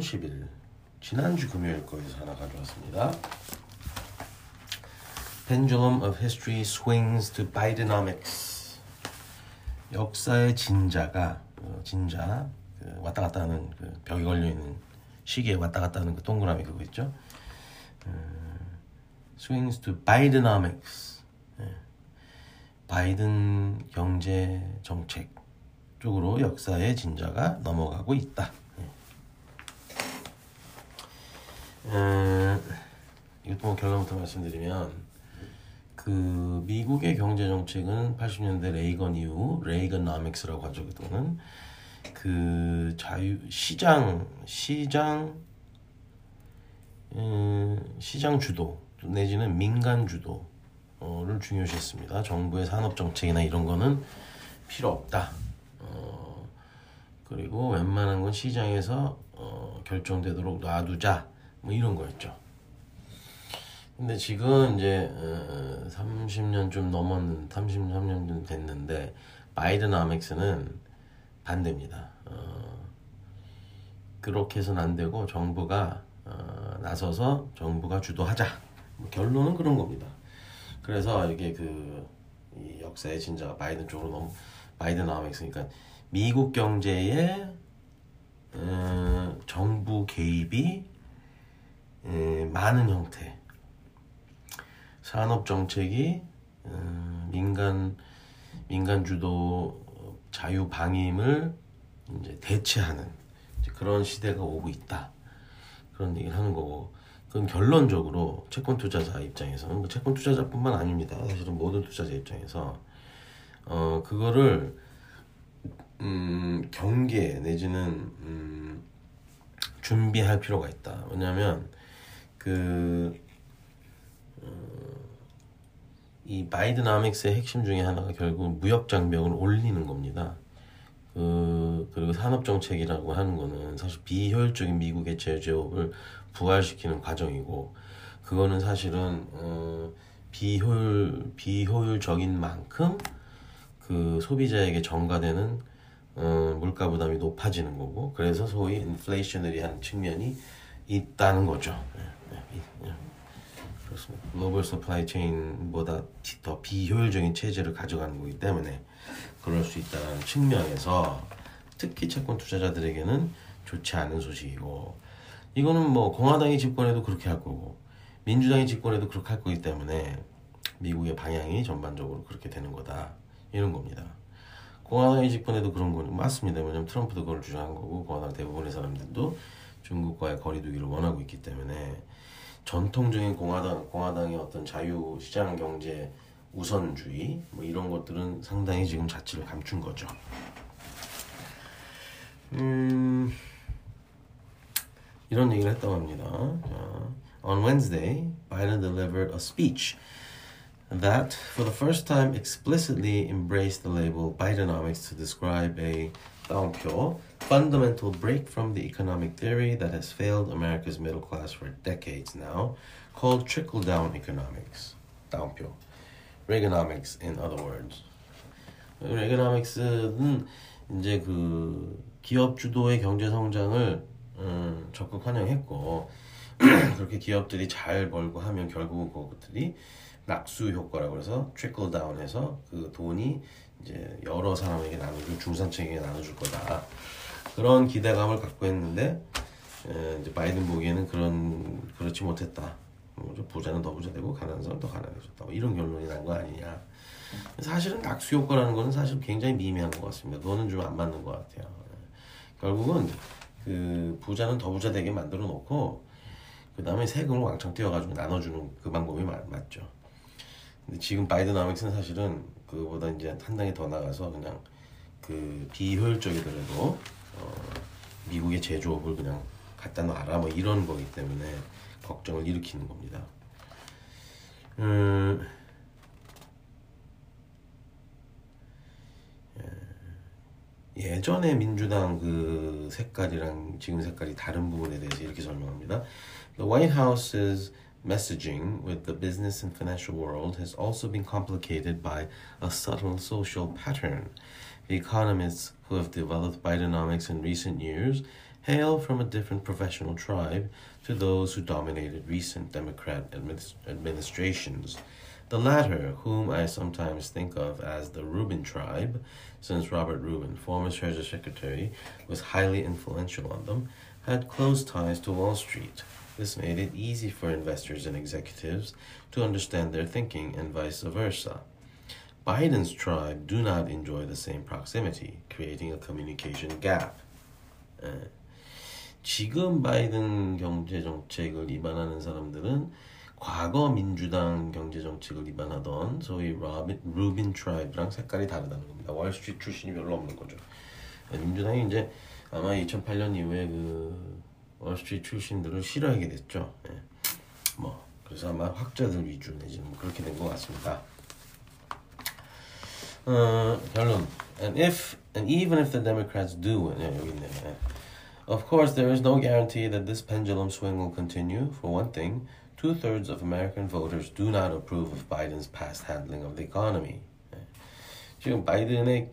30일 지난주 금요일 거에서 하나 가져왔습니다. Pendulum of History Swings to Bidenomics. 역사의 진자가 그 진자 그 왔다 갔다 하는 그 벽에 걸려 있는 시계에 왔다 갔다 하는 그 동그라미 그거 있죠. 음, swings to Bidenomics. 예. 바이든 경제 정책 쪽으로 역사의 진자가 넘어가고 있다. 예. 음, 뭐 결론부터 말씀드리면 그 미국의 경제 정책은 80년대 레이건 이후 레이건나믹스라고 하죠. 그동안은 그 자유 시장 시장 음, 시장 주도 내지는 민간 주도를 중요시했습니다. 정부의 산업 정책이나 이런 거는 필요 없다. 어, 그리고 웬만한 건 시장에서 어, 결정되도록 놔두자. 뭐 이런 거였죠. 근데 지금 이제 어, 30년 좀 넘었는 33년 좀 됐는데 바이든아믹스는 반대입니다. 어, 그렇게 해서는 안 되고 정부가 어, 나서서 정부가 주도하자. 뭐 결론은 그런 겁니다. 그래서 이게 그 역사의 진짜 바이든 쪽으로 너무 바이든아믹스니까 미국 경제에 어, 정부 개입이 에, 많은 형태. 산업 정책이 음, 민간 민간 주도 자유 방임을 이제 대체하는 그런 시대가 오고 있다. 그런 얘기를 하는 거고. 그건 결론적으로 채권 투자자 입장에서는 뭐 채권 투자자뿐만 아닙니다. 사실은 모든 투자자 입장에서. 어 그거를 음, 경계 내지는 음, 준비할 필요가 있다. 왜냐하면 그 이 바이드나믹스의 핵심 중에 하나가 결국 무역 장벽을 올리는 겁니다. 그 그리고 산업 정책이라고 하는 거는 사실 비효율적인 미국의 제조업을 부활시키는 과정이고 그거는 사실은 어, 비효율 비효율적인 만큼 그 소비자에게 전가되는 어, 물가 부담이 높아지는 거고 그래서 소위 inflationary한 측면이 있다는 거죠. 네, 네, 네. 그렇습니다. global supply chain보다 더 비효율적인 체제를 가져가는 거기 때문에 그럴 수 있다는 측면에서 특히 채권 투자자들에게는 좋지 않은 소식이고 이거는 뭐 공화당이 집권해도 그렇게 할 거고 민주당이 집권해도 그렇게 할 거기 때문에 미국의 방향이 전반적으로 그렇게 되는 거다 이런 겁니다. 공화당이 집권해도 그런 건 맞습니다. 왜냐면 트럼프도 그걸 주장한 거고 공화당 대부분의 사람들도 중국과의 거리두기를 원하고 있기 때문에 전통적인 공화당 공화당의 어떤 자유 시장 경제 우선주의 뭐 이런 것들은 상당히 지금 자취를 감춘 거죠. 음 이런 얘기를 했다고 합니다. On Wednesday, Biden delivered a speech that, for the first time, explicitly embraced the label Bidenomics to describe a 다운표 fundamental break from the economic theory that has failed America's middle class for decades now, called trickle down economics. 다운표. Reaganomics, in other words. Reaganomics는 이제 그 기업 주도의 경제 성장을 음, 적극 환영했고 그렇게 기업들이 잘 벌고 하면 결국은 그것들이 낙수 효과라고 해서 trickle down해서 그 돈이 이제 여러 사람에게 나눠줄 중산층에게 나눠줄 거다. 그런 기대감을 갖고 했는데 에, 이제 바이든 보기에는 그런 그렇지 못했다. 뭐 부자는 더 부자 되고 가난한 사람 더 가난해졌다. 뭐 이런 결론이 난 거 아니냐. 사실은 낙수 효과라는 거는 사실 굉장히 미미한 것 같습니다. 너는 좀 안 맞는 것 같아요. 결국은 그 부자는 더 부자 되게 만들어 놓고 그 다음에 세금을 왕창 띄워가지고 나눠주는 그 방법이 맞, 맞죠 근데 지금 바이든아믹스는 사실은 그보다 이제 한 단계 더 나가서 그냥 그 비효율적이더라도 어, 미국의 제조업을 그냥 갖다 놔라 뭐 이런 거기 때문에 걱정을 일으키는 겁니다. 음, 예전에 민주당 그 색깔이랑 지금 색깔이 다른 부분에 대해서 이렇게 설명합니다. The White House's messaging with the business and financial world has also been complicated by a subtle social pattern. The economists who have developed Bidenomics in recent years hail from a different professional tribe to those who dominated recent Democrat administ- administrations. The latter, whom I sometimes think of as the Rubin tribe, since Robert Rubin, former Treasury Secretary, was highly influential on them, had close ties to Wall Street. This made it easy for investors and executives to understand their thinking and vice versa. Biden's tribe do not enjoy the same proximity, creating a communication gap. 예. 지금 바이든 경제 정책을 입안하는 사람들은 과거 민주당 경제 정책을 입안하던 소위 로빈, 루빈 tribe랑 색깔이 다르다는 겁니다. 월스트리트 출신이 별로 없는 거죠. 예, 민주당이 이제 아마 2008년 이후에 그 월스트리트 출신들을 싫어하게 됐죠. 예. 뭐 그래서 아마 학자들 위주 내지는 뭐 그렇게 된 것 같습니다. 어, 결론. And if and even if the Democrats do 예, 여기 있네. 예. Of course, there is no guarantee that this pendulum swing will continue. For one thing, two thirds of American voters do not approve of Biden's past handling of the economy. 예. 지금 바이든의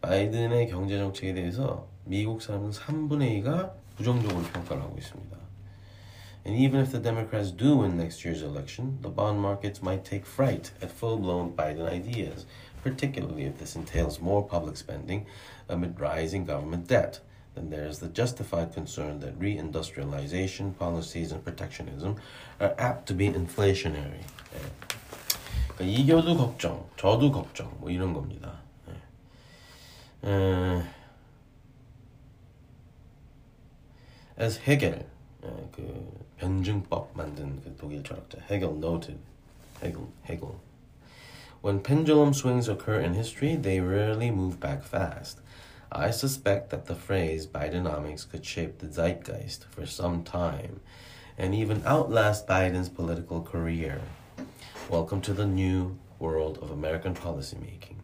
바이든의 경제 정책에 대해서 미국 사람은 3분의 2가 부정적으로 평가를 하고 있습니다. And even if the Democrats do win next year's election, the bond markets might take fright at full-blown Biden ideas, particularly if this entails more public spending amid rising government debt. Then there is the justified concern that reindustrialization policies and protectionism are apt to be inflationary. 예. 그러니까 이겨도 걱정, 저도 걱정, 뭐 이런 겁니다. 예. 에, as Hegel, 예, 그 변증법 만든 그 독일 철학자 Hegel noted, Hegel, Hegel. When pendulum swings occur in history, they rarely move back fast. I suspect that the phrase Bidenomics could shape the zeitgeist for some time and even outlast Biden's political career. Welcome to the new world of American policymaking.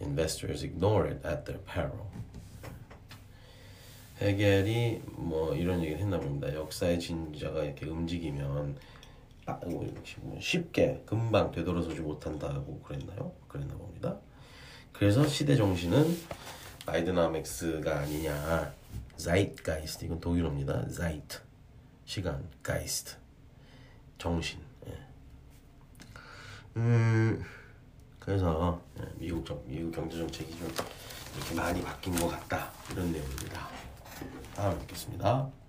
Investors ignore it at their peril. 헤겔이 뭐 이런 얘기를 했나 봅니다. 역사의 진자가 이렇게 움직이면 아, 뭐 쉽게 금방 되돌아서지 못한다고 그랬나요? 그랬나 봅니다. 그래서 시대 정신은 바이드나믹스가 아니냐. zeitgeist 이건 독일어입니다. zeit 시간, geist 정신. 예. 음 그래서 예, 미국 정 미국 경제 정책이 좀 이렇게 많이 바뀐 것 같다 이런 내용입니다. 다음 뵙겠습니다.